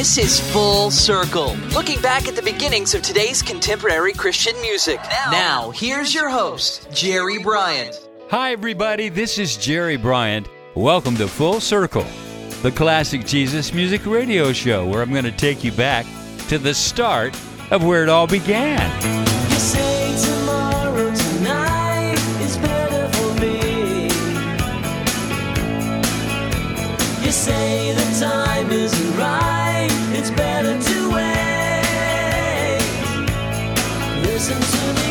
This is Full Circle, looking back at the beginnings of today's contemporary Christian music. Now, here's your host, Jerry Bryant. Hi, everybody. This is Jerry Bryant. Welcome to Full Circle, the classic Jesus music radio show, where I'm going to take you back to the start of where it all began. You say tomorrow tonight is better for me. You say the time isn't right. It's better to wait. Listen to me.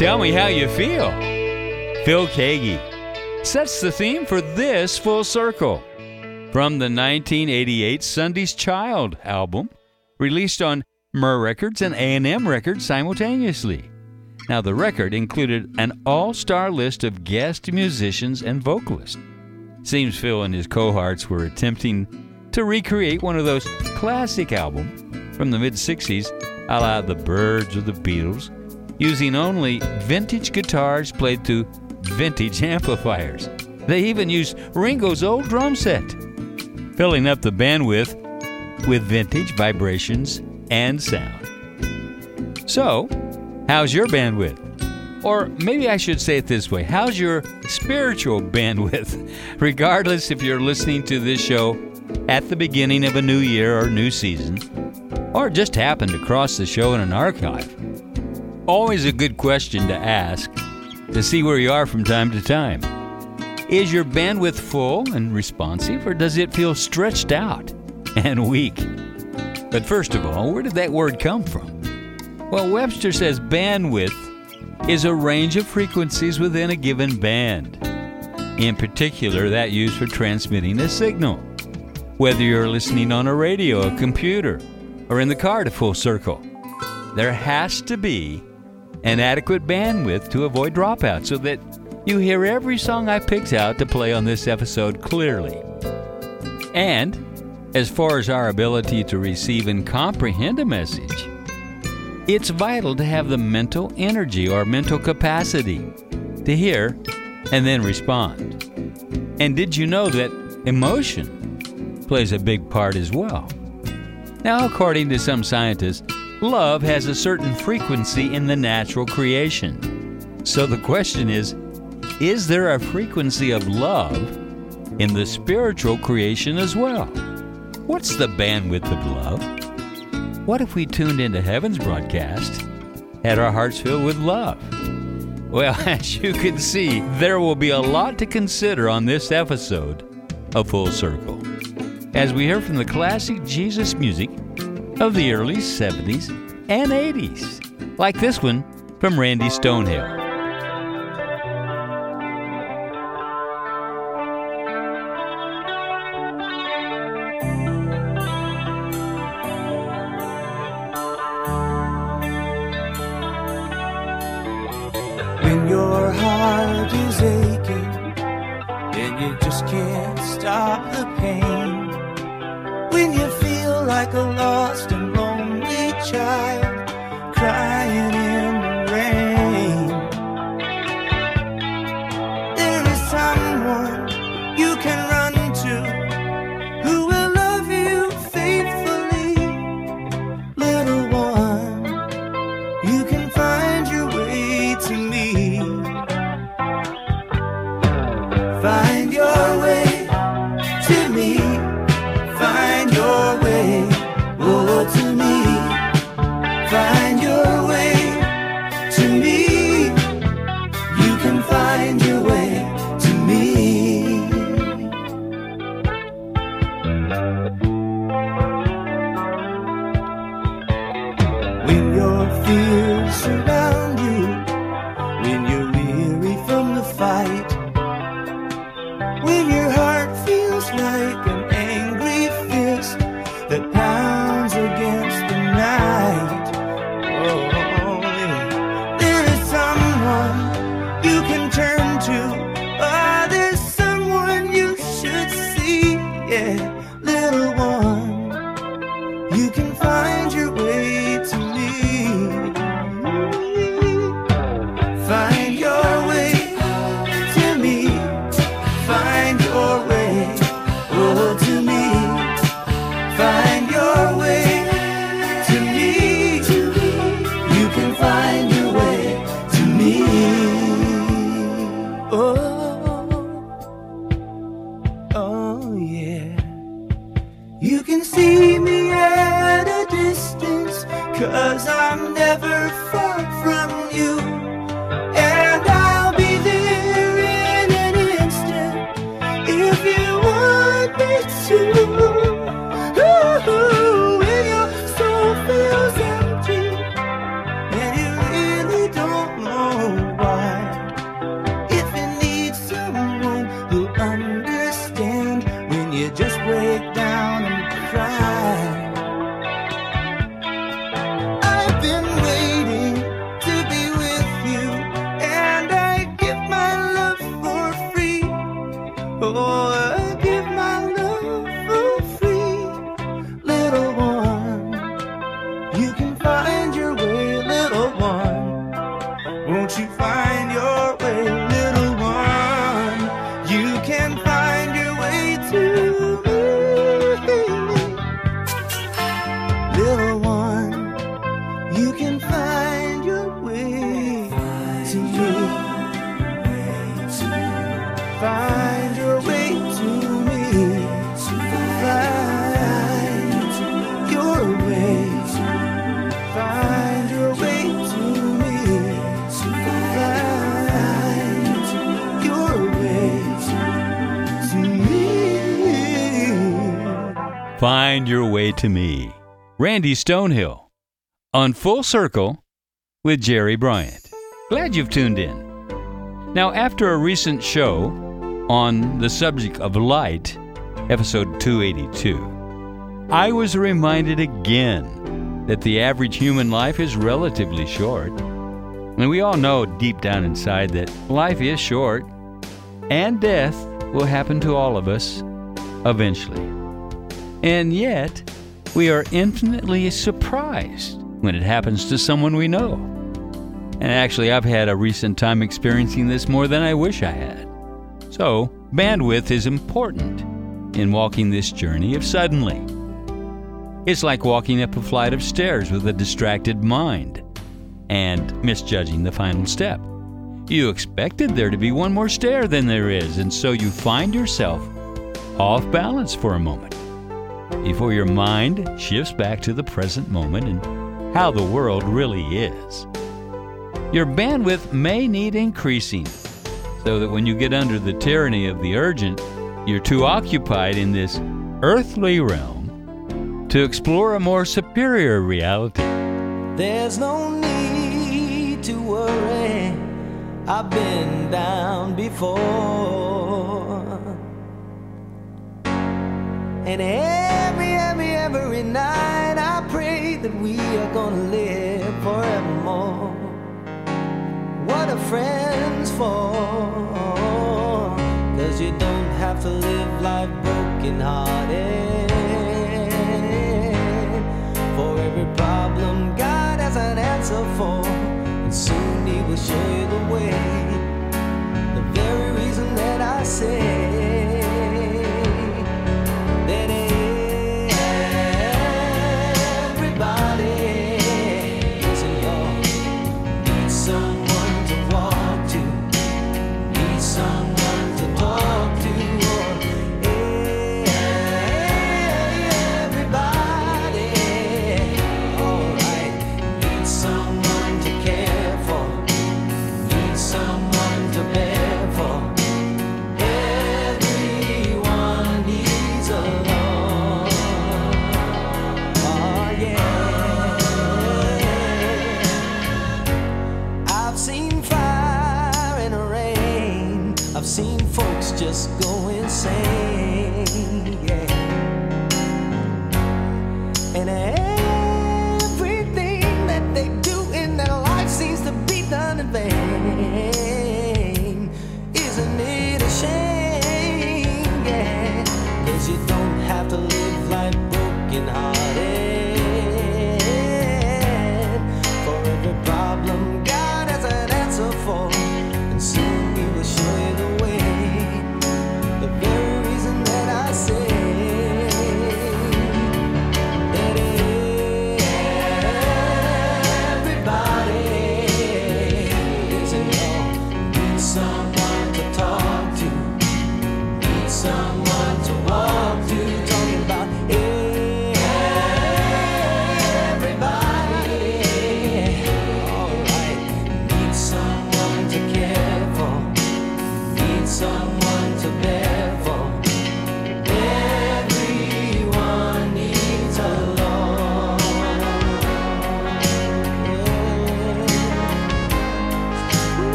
Tell me how you feel. Phil Keaggy sets the theme for this Full Circle from the 1988 Sunday's Child album, released on Myrrh Records and A&M Records simultaneously. Now, the record included an all-star list of guest musicians and vocalists. Seems Phil and his cohorts were attempting to recreate one of those classic albums from the mid 60s, a la The Byrds or The Beatles, using only vintage guitars played through vintage amplifiers. They even used Ringo's old drum set, filling up the bandwidth with vintage vibrations and sound. So, how's your bandwidth? Or maybe I should say it this way how's your spiritual bandwidth? Regardless if you're listening to this show at the beginning of a new year or new season, or just happened to cross the show in an archive. Always a good question to ask to see where you are from time to time. Is your bandwidth full and responsive, or does it feel stretched out and weak? But first of all, where did that word come from? Well, Webster says bandwidth is a range of frequencies within a given band. In particular, that used for transmitting a signal. Whether you're listening on a radio, a computer, or in the car to full circle, there has to be an adequate bandwidth to avoid dropout so that you hear every song I picked out to play on this episode clearly. And as far as our ability to receive and comprehend a message, it's vital to have the mental energy or mental capacity to hear and then respond. And did you know that emotion plays a big part as well? Now, according to some scientists, love has a certain frequency in the natural creation. So the question is is there a frequency of love in the spiritual creation as well? What's the bandwidth of love? What if we tuned into heaven's broadcast, had our hearts filled with love? Well, as you can see, there will be a lot to consider on this episode of Full Circle. As we hear from the classic Jesus music of the early 70s and 80s, like this one from Randy Stonehill. Find Randy Stonehill. on Full Circle with Jerry Bryant. Glad you've tuned in. Now, after a recent show on the subject of light, episode 282, I was reminded again that the average human life is relatively short. And we all know deep down inside that life is short and death will happen to all of us eventually. And yet, we are infinitely surprised when it happens to someone we know. And actually, I've had a recent time experiencing this more than I wish I had. So, bandwidth is important in walking this journey of suddenly. It's like walking up a flight of stairs with a distracted mind and misjudging the final step. You expected there to be one more stair than there is, and so you find yourself off balance for a moment before your mind shifts back to the present moment and how the world really is. Your bandwidth may need increasing so that when you get under the tyranny of the urgent, you're too occupied in this earthly realm to explore a more superior reality. There's no need to worry. I've been down before. And every, every, every night I pray that we are gonna live forevermore. What are friends for? Cause you don't have to live life broken hearted. For every problem, God has an answer for. And soon He will show you the way. The very reason that I say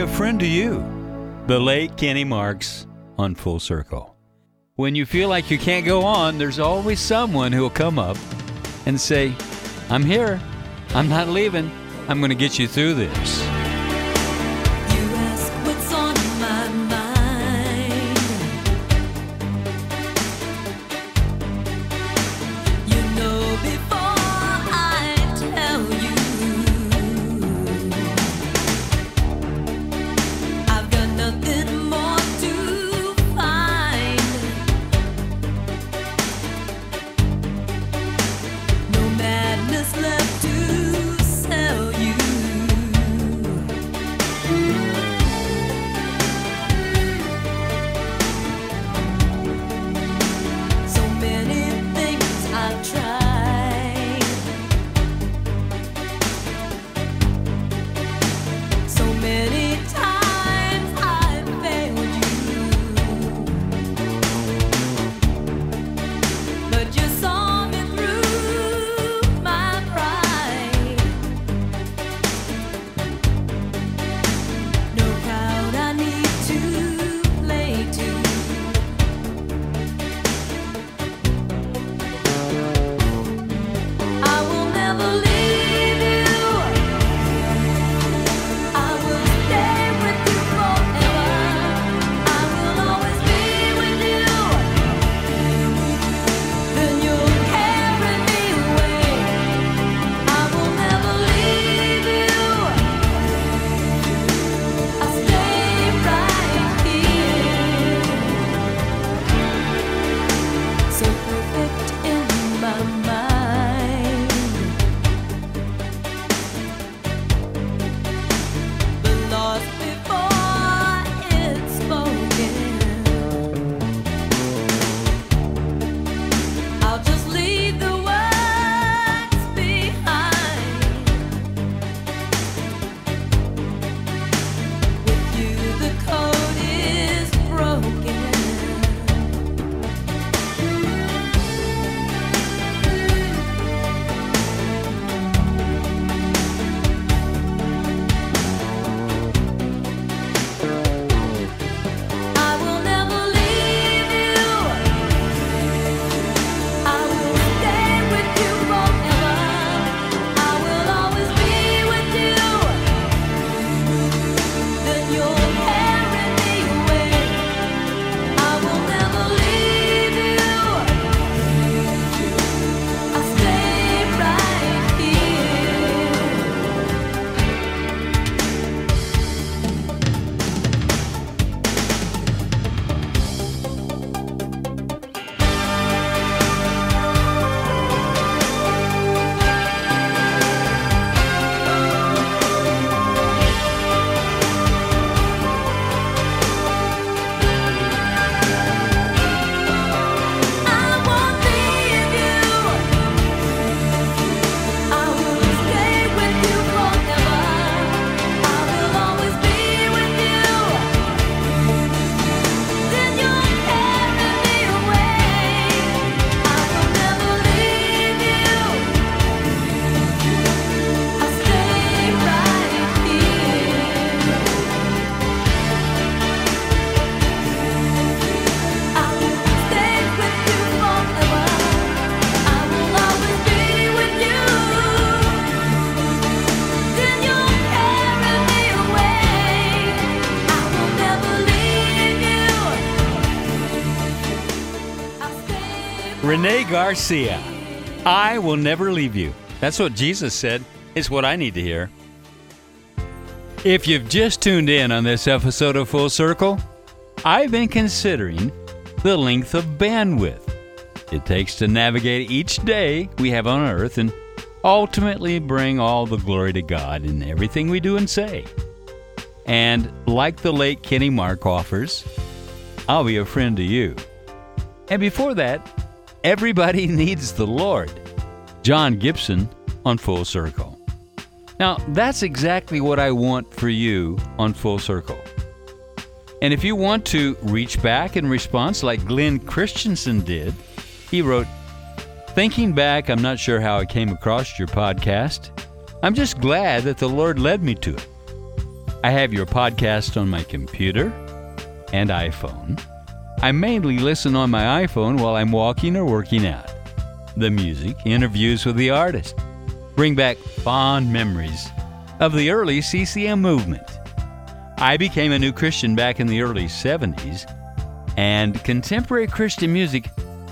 a friend to you. The late Kenny Marks on Full Circle. When you feel like you can't go on, there's always someone who'll come up and say, I'm here. I'm not leaving. I'm going to get you through this. Garcia. I will never leave you. That's what Jesus said. It's what I need to hear. If you've just tuned in on this episode of Full Circle, I've been considering the length of bandwidth it takes to navigate each day we have on earth and ultimately bring all the glory to God in everything we do and say. And like the late Kenny Mark offers, I'll be a friend to you. And before that, everybody needs the Lord. Jon Gibson on Full Circle. Now, that's exactly what I want for you on Full Circle. And if you want to reach back in response like Glenn Christensen did, he wrote, Thinking back, I'm not sure how I came across your podcast. I'm just glad that the Lord led me to it. I have your podcast on my computer and iPhone. I mainly listen on my iPhone while I'm walking or working out. The music, interviews with the artist, bring back fond memories of the early CCM movement. I became a new Christian back in the early 70s, and contemporary Christian music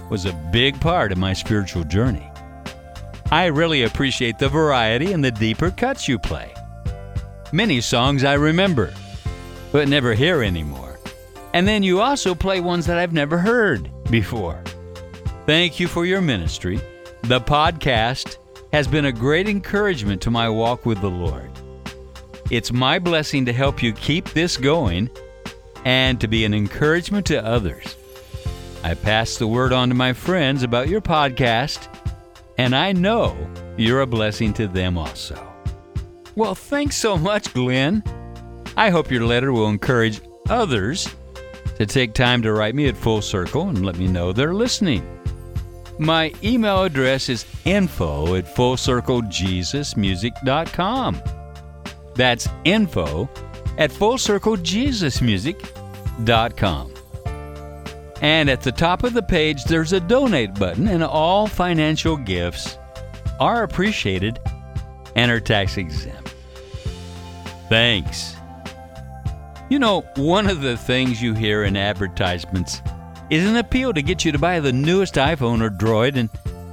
was a big part of my spiritual journey. I really appreciate the variety and the deeper cuts you play. Many songs I remember, but never hear anymore. And then you also play ones that I've never heard before. Thank you for your ministry. The podcast has been a great encouragement to my walk with the Lord. It's my blessing to help you keep this going and to be an encouragement to others. I pass the word on to my friends about your podcast, and I know you're a blessing to them also. Well, thanks so much, Glenn. I hope your letter will encourage others to take time to write me at Full Circle and let me know they're listening. My email address is info at fullcirclejesusmusic.com. That's info at fullcirclejesusmusic.com. And at the top of the page, there's a donate button, and all financial gifts are appreciated and are tax exempt. Thanks. You know, one of the things you hear in advertisements is an appeal to get you to buy the newest iPhone or Droid and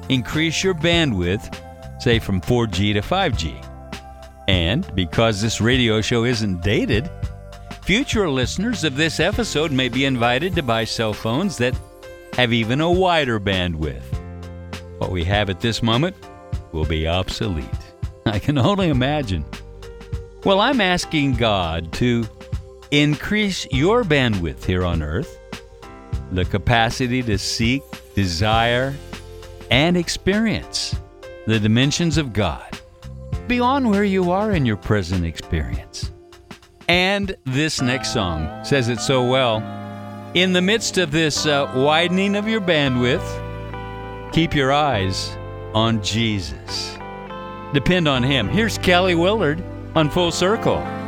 increase your bandwidth, say from 4G to 5G. And because this radio show isn't dated, future listeners of this episode may be invited to buy cell phones that have even a wider bandwidth. What we have at this moment will be obsolete. I can only imagine. Well, I'm asking God to increase your bandwidth here on earth, the capacity to seek, desire, and experience the dimensions of God beyond where you are in your present experience. And this next song says it so well. In the midst of this uh, widening of your bandwidth, keep your eyes on Jesus. Depend on Him. Here's Kelly Willard on Full Circle.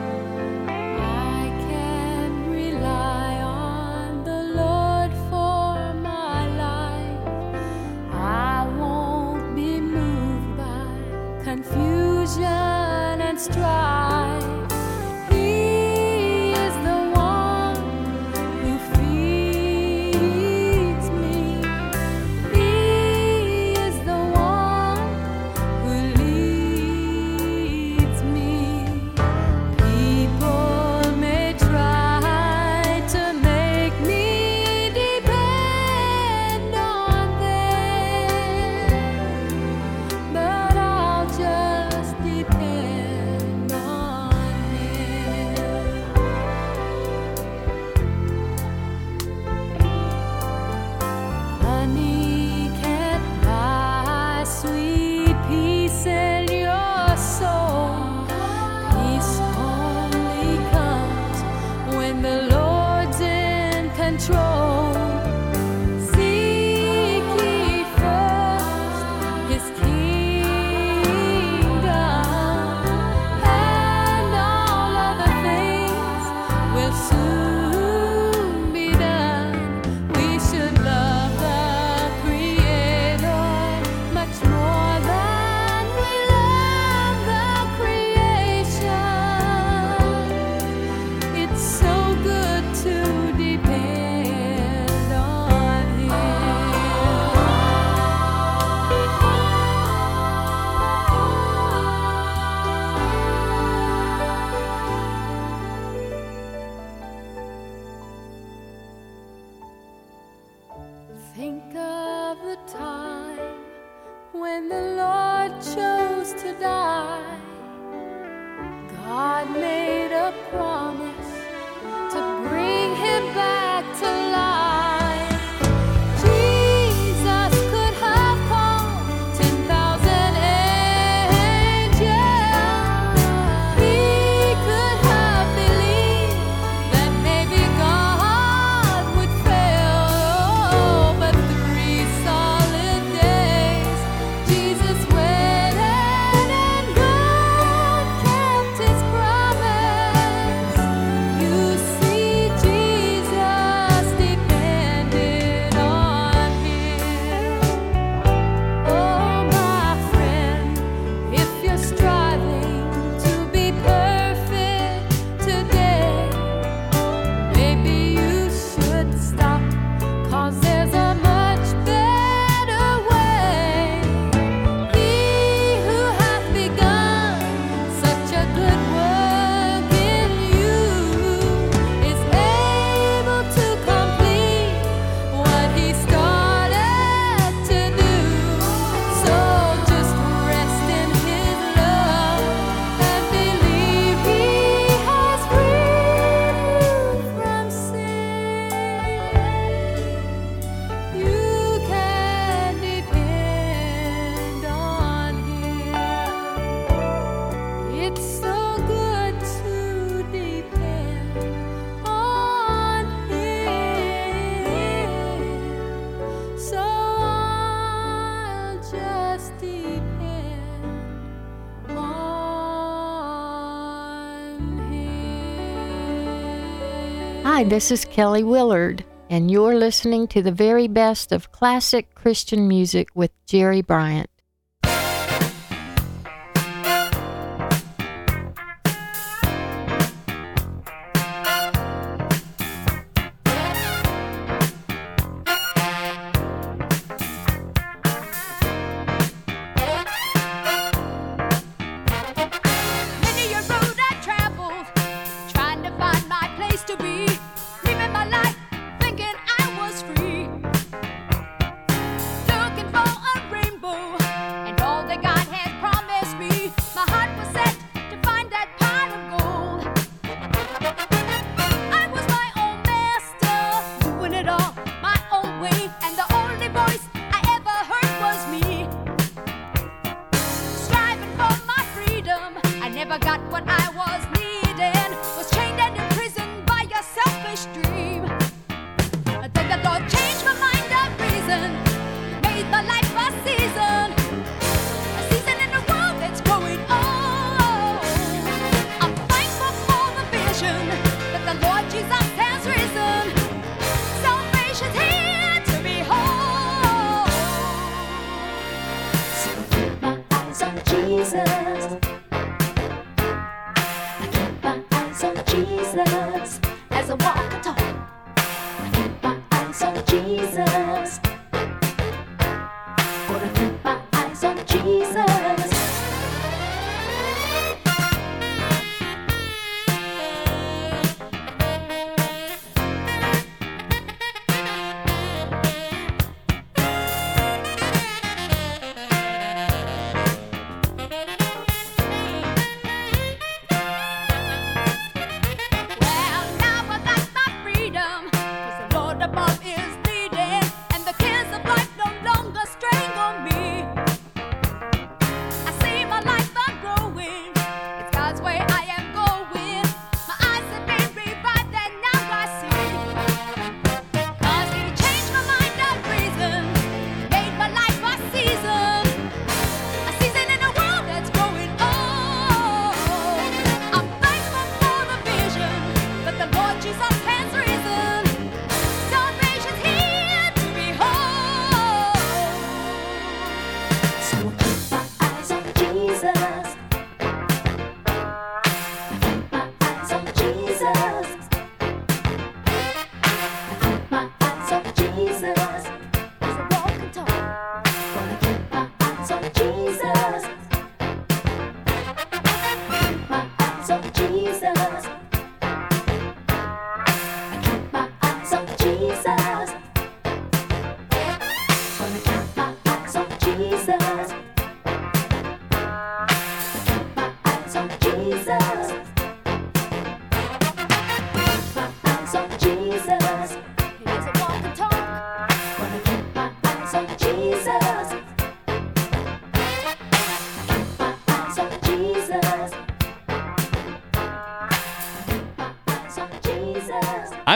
Hi, this is Kelly Willard, and you're listening to the very best of classic Christian music with Jerry Bryant.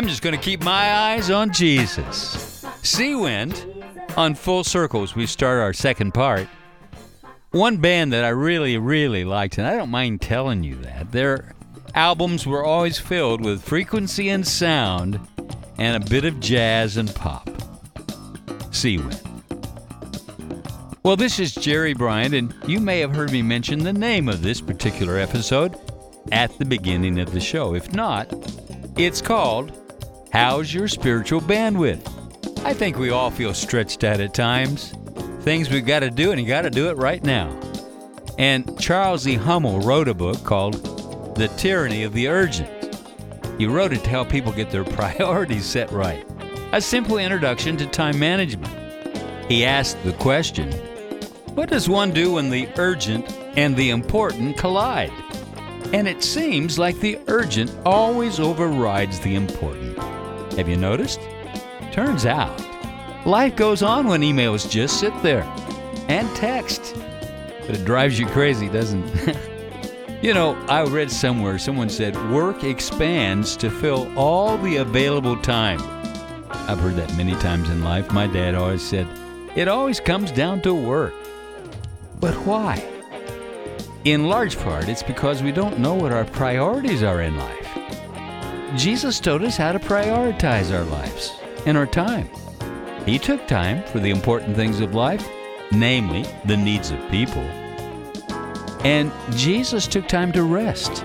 I'm just going to keep my eyes on Jesus. Seawind on Full Circles, we start our second part. One band that I really, really liked, and I don't mind telling you that, their albums were always filled with frequency and sound and a bit of jazz and pop. Seawind. Well, this is Jerry Bryant, and you may have heard me mention the name of this particular episode at the beginning of the show. If not, it's called How's Your Spiritual Bandwidth? I think we all feel stretched out at times. Things we've got to do, and you got to do it right now. And Charles E. Hummel wrote a book called The Tyranny of the Urgent. He wrote it to help people get their priorities set right. A simple introduction to time management. He asked the question What does one do when the urgent and the important collide? And it seems like the urgent always overrides the important. Have you noticed? Turns out, life goes on when emails just sit there and text. But it drives you crazy, doesn't it? you know, I read somewhere someone said work expands to fill all the available time. I've heard that many times in life. My dad always said, it always comes down to work. But why? In large part, it's because we don't know what our priorities are in life. Jesus taught us how to prioritize our lives and our time. He took time for the important things of life, namely the needs of people. And Jesus took time to rest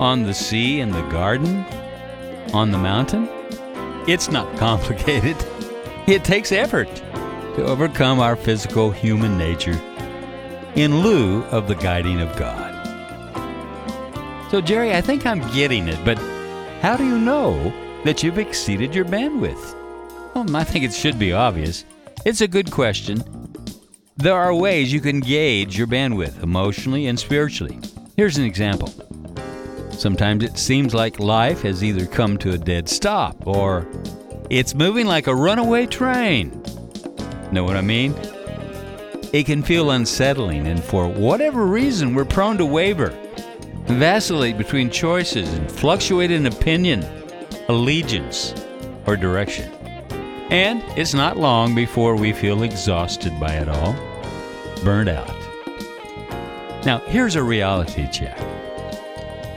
on the sea, in the garden, on the mountain. It's not complicated. It takes effort to overcome our physical human nature in lieu of the guiding of God. So, Jerry, I think I'm getting it, but how do you know that you've exceeded your bandwidth? Well, I think it should be obvious. It's a good question. There are ways you can gauge your bandwidth emotionally and spiritually. Here's an example. Sometimes it seems like life has either come to a dead stop or it's moving like a runaway train. Know what I mean? It can feel unsettling, and for whatever reason, we're prone to waver, vacillate between choices, and fluctuate in opinion, allegiance, or direction. And it's not long before we feel exhausted by it all, burned out. Now, here's a reality check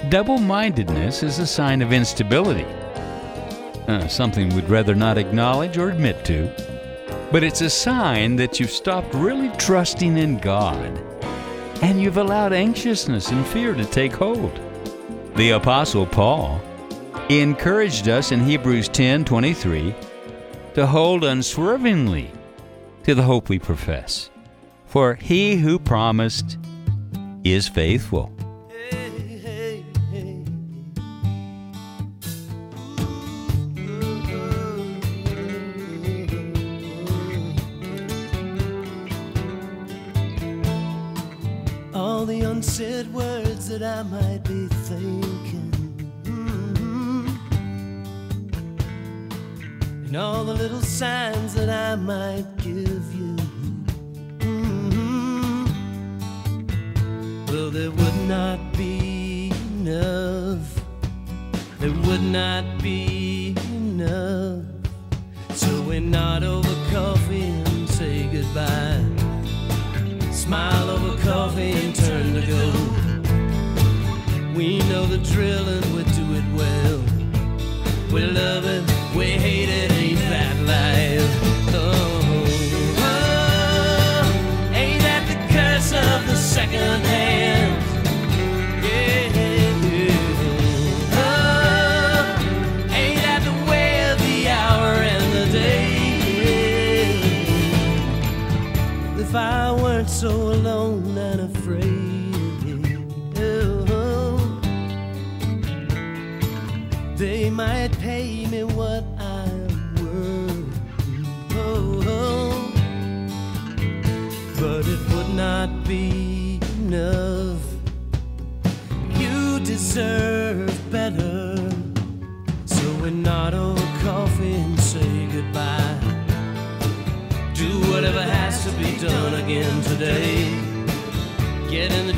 double mindedness is a sign of instability, uh, something we'd rather not acknowledge or admit to. But it's a sign that you've stopped really trusting in God and you've allowed anxiousness and fear to take hold. The apostle Paul encouraged us in Hebrews 10:23 to hold unswervingly to the hope we profess. For he who promised is faithful. Unsaid words that I might be thinking, Mhm. and all the little signs that I might give you. Mhm. Well, there would not be enough. There would not be Drill and we do it well. We love it,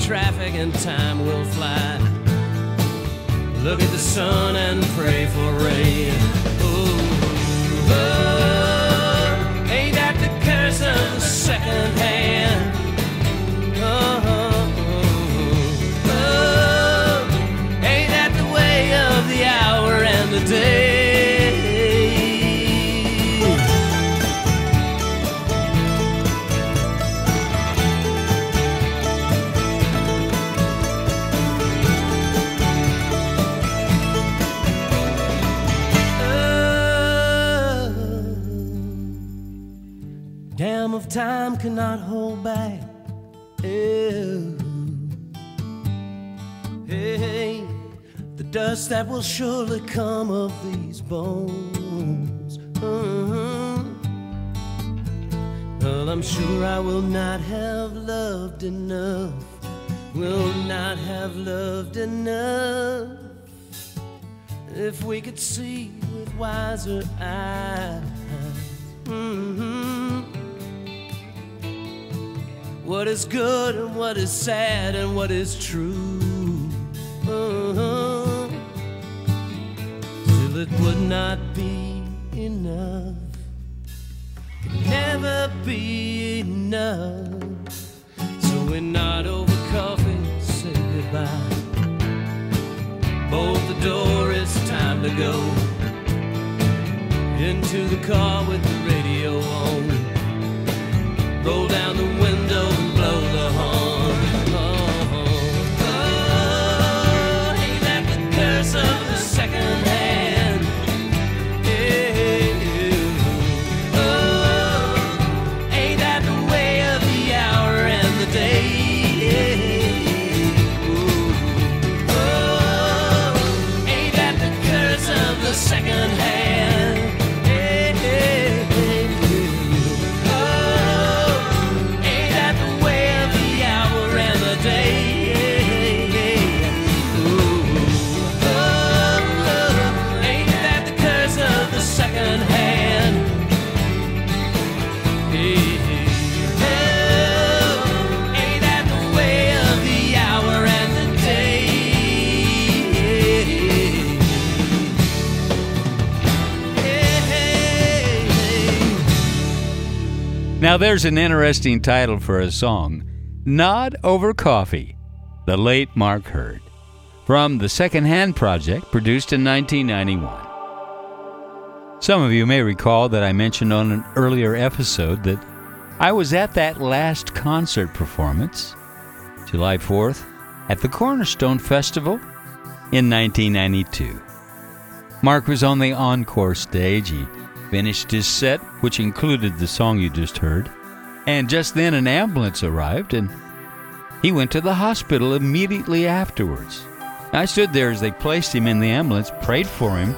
traffic and time will fly. Look at the sun and pray for rain. Will surely come of these bones. Mhm. Well, I'm sure I will not have loved enough. Will not have loved enough. If we could see with wiser eyes. Mhm. What is good and what is sad and what is true. Uh-huh. It would not be enough. Could never be enough. So we're not over coffee, say goodbye. Bolt the door, it's time to go. Into the car with the radio on. Roll down the there's an interesting title for a song Nod Over Coffee, the late Mark Heard, from the Secondhand Project, produced in 1991. Some of you may recall that I mentioned on an earlier episode that I was at that last concert performance, July 4th, at the Cornerstone Festival in 1992. Mark was on the encore stage. He finished his set, which included the song you just heard, and just then an ambulance arrived and he went to the hospital immediately afterwards. I stood there as they placed him in the ambulance, prayed for him,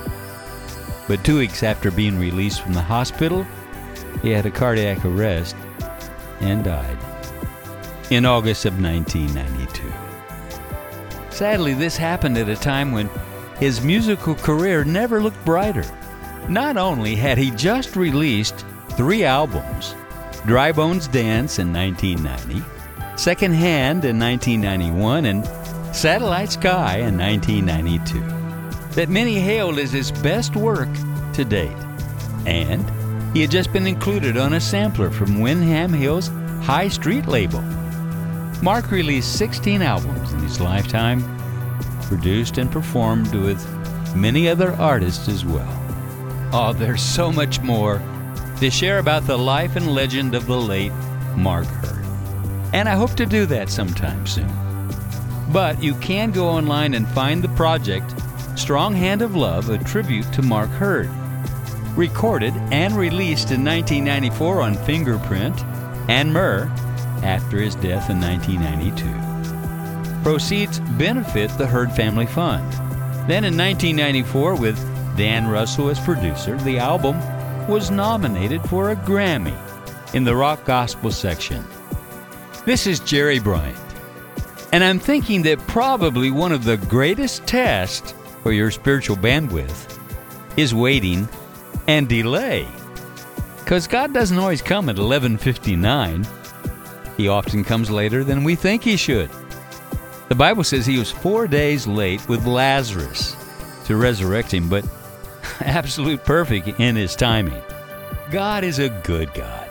but two weeks after being released from the hospital, he had a cardiac arrest and died in August of 1992. Sadly, this happened at a time when his musical career never looked brighter. Not only had he just released three albums Dry Bones Dance in 1990, Second Hand in 1991, and Satellite Sky in 1992, that many hailed as his best work to date. And he had just been included on a sampler from Windham Hill's High Street label. Mark released 16 albums in his lifetime, produced and performed with many other artists as well. Oh, there's so much more to share about the life and legend of the late Mark Heard. And I hope to do that sometime soon. But you can go online and find the project Strong Hand of Love, a tribute to Mark Heard. Recorded and released in 1994 on Fingerprint and Myrrh after his death in 1992. Proceeds benefit the Heard Family Fund. Then in 1994, with Dan Russell as producer, the album was nominated for a Grammy in the rock gospel section. This is Jerry Bryant, and I'm thinking that probably one of the greatest tests for your spiritual bandwidth is waiting and delay. Because God doesn't always come at 11:59. He often comes later than we think he should. The Bible says he was 4 days late with Lazarus. to resurrect him, but absolute perfect in his timing. God is a good God.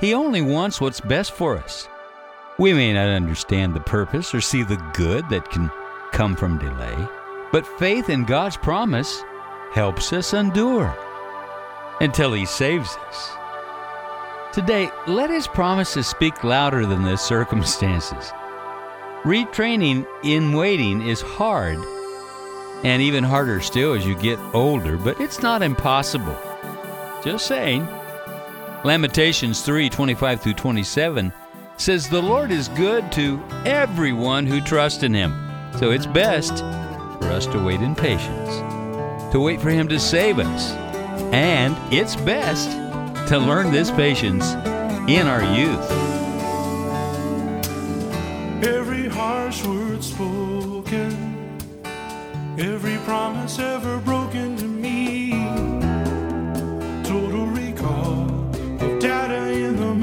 He only wants what's best for us. We may not understand the purpose or see the good that can come from delay, but faith in God's promise helps us endure until He saves us. Today, let His promises speak louder than the circumstances. Retraining in waiting is hard, and even harder still as you get older, but it's not impossible. Just saying. Lamentations 3 25 through 27 says, The Lord is good to everyone who trusts in Him. So it's best for us to wait in patience, to wait for Him to save us. And it's best to learn this patience in our youth. Every harsh word spoken, every promise ever broken to me. Total recall of data in the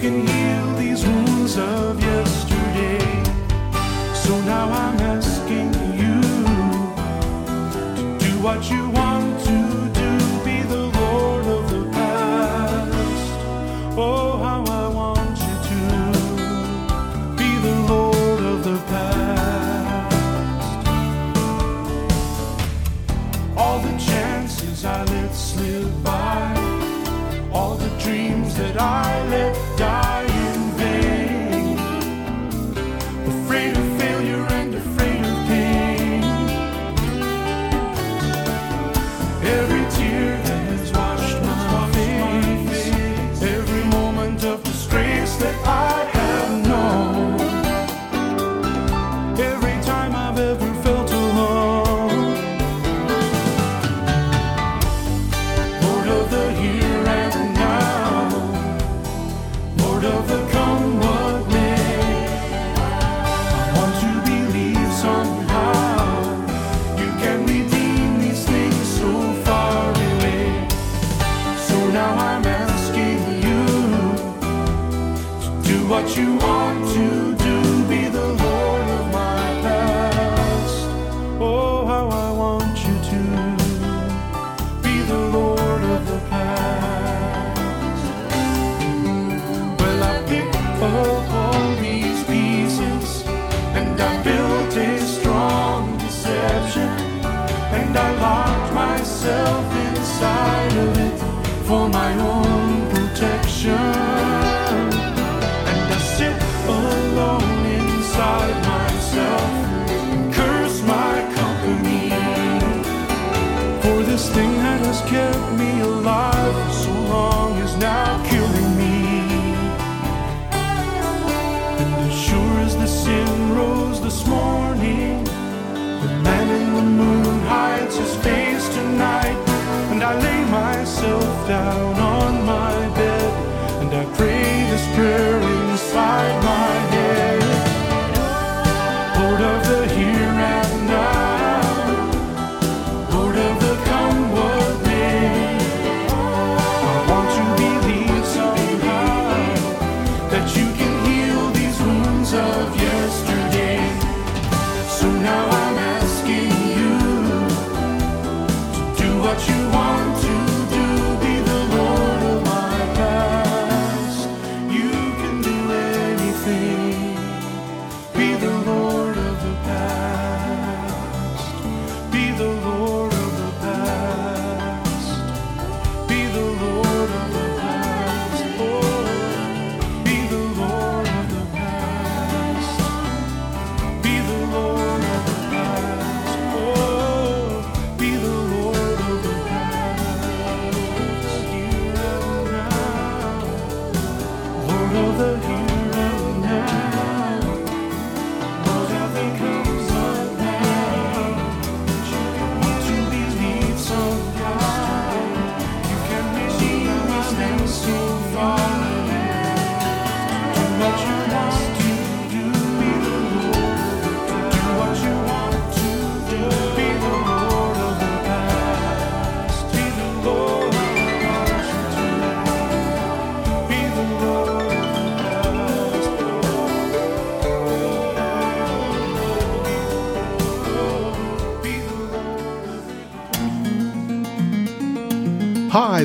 can heal these wounds of yesterday. So now I'm asking you to do what you want to do, be the Lord of the past. Oh, how I want you to be the Lord of the past. All the chances I let slip by, all the dreams that I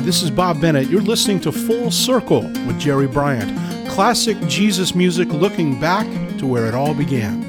this is Bob Bennett. You're listening to Full Circle with Jerry Bryant. Classic Jesus music looking back to where it all began.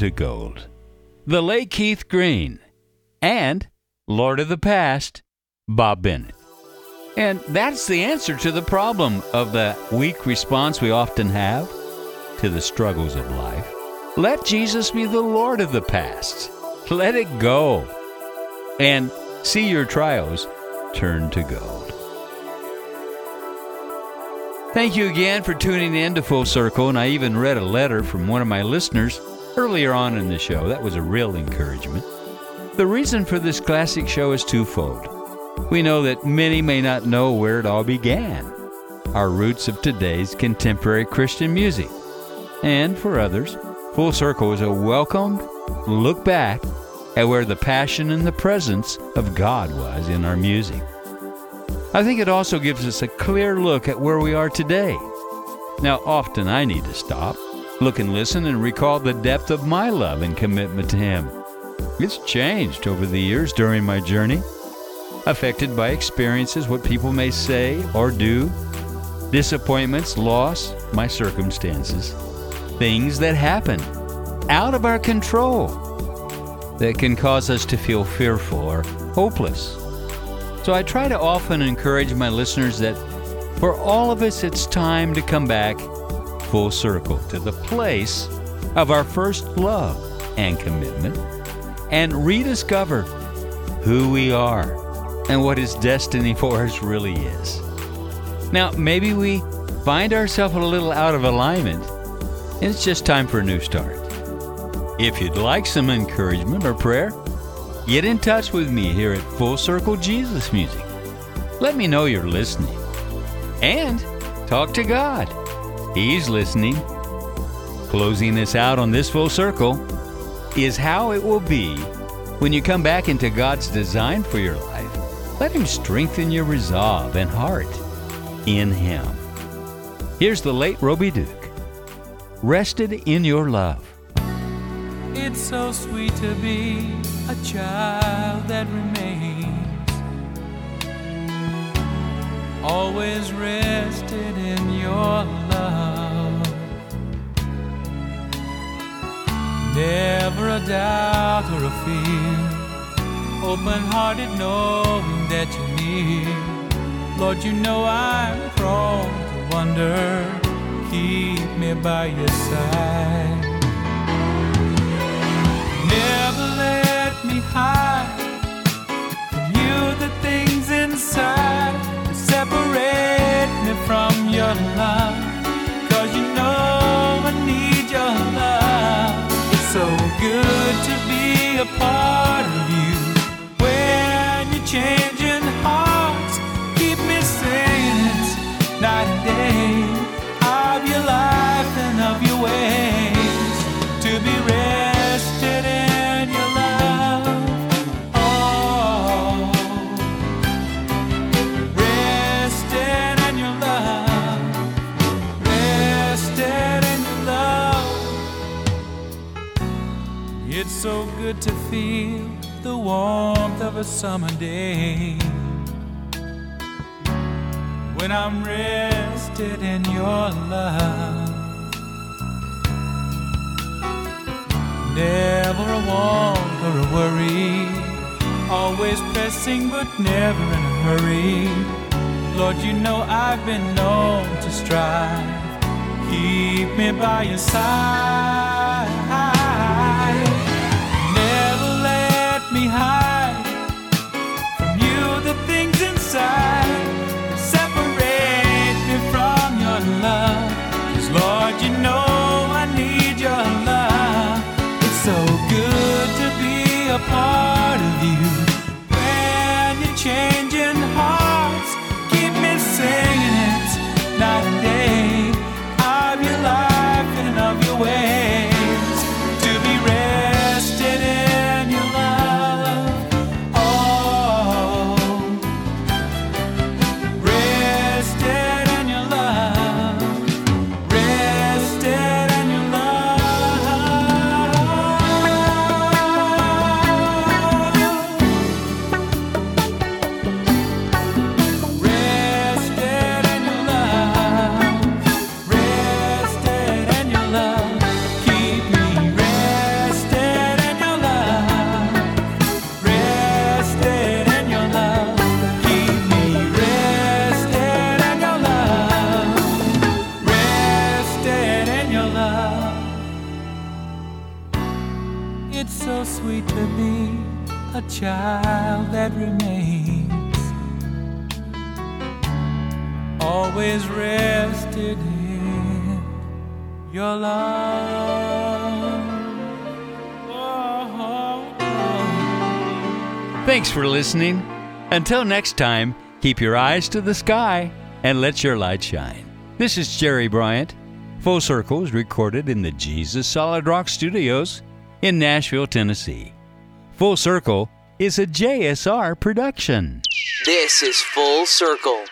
Trials Turn to Gold. The late Keith Green. And Lord of the Past, Bob Bennett. And that's the answer to the problem of the weak response we often have to the struggles of life. Let Jesus be the Lord of the past. Let it go. And see your trials turn to gold. Thank you again for tuning in to Full Circle. And I even read a letter from one of my listeners earlier on in the show. That was a real encouragement. The reason for this classic show is twofold. We know that many may not know where it all began our roots of today's contemporary Christian music. And for others, Full Circle is a welcomed look back at where the passion and the presence of God was in our music. I think it also gives us a clear look at where we are today. Now, often I need to stop, look and listen, and recall the depth of my love and commitment to Him. It's changed over the years during my journey, affected by experiences, what people may say or do, disappointments, loss, my circumstances, things that happen out of our control that can cause us to feel fearful or hopeless. So I try to often encourage my listeners that for all of us, it's time to come back full circle to the place of our first love and commitment and rediscover who we are and what His destiny for us really is. Now, maybe we find ourselves a little out of alignment and it's just time for a new start. If you'd like some encouragement or prayer, get in touch with me here at Full Circle Jesus Music. Let me know you're listening. And talk to God. He's listening. Closing this out on this full circle is how it will be when you come back into God's design for your life. Let Him strengthen your resolve and heart in Him. Here's the late Roby Duke. Rested in your love. It's so sweet to be a child that remains always rested in your love. Never a doubt or a fear, open hearted knowing that you're near. Lord, you know I'm prone to wonder. Keep me by your side. Never let me hide from you the things inside that separate me from your love. Cause you know so good to be a to feel the warmth of a summer day when I'm rested in your love. Never a want or a worry, always pressing but never in a hurry. Lord, you know I've been known to strive. Keep me by your side. Let that remains always rested in your love. Oh, oh, oh. Thanks for listening. Until next time, keep your eyes to the sky and let your light shine. This is Jerry Bryant. Full Circle is recorded in the Jesus Solid Rock Studios in Nashville, Tennessee. Full Circle is a JSR production. This is Full Circle.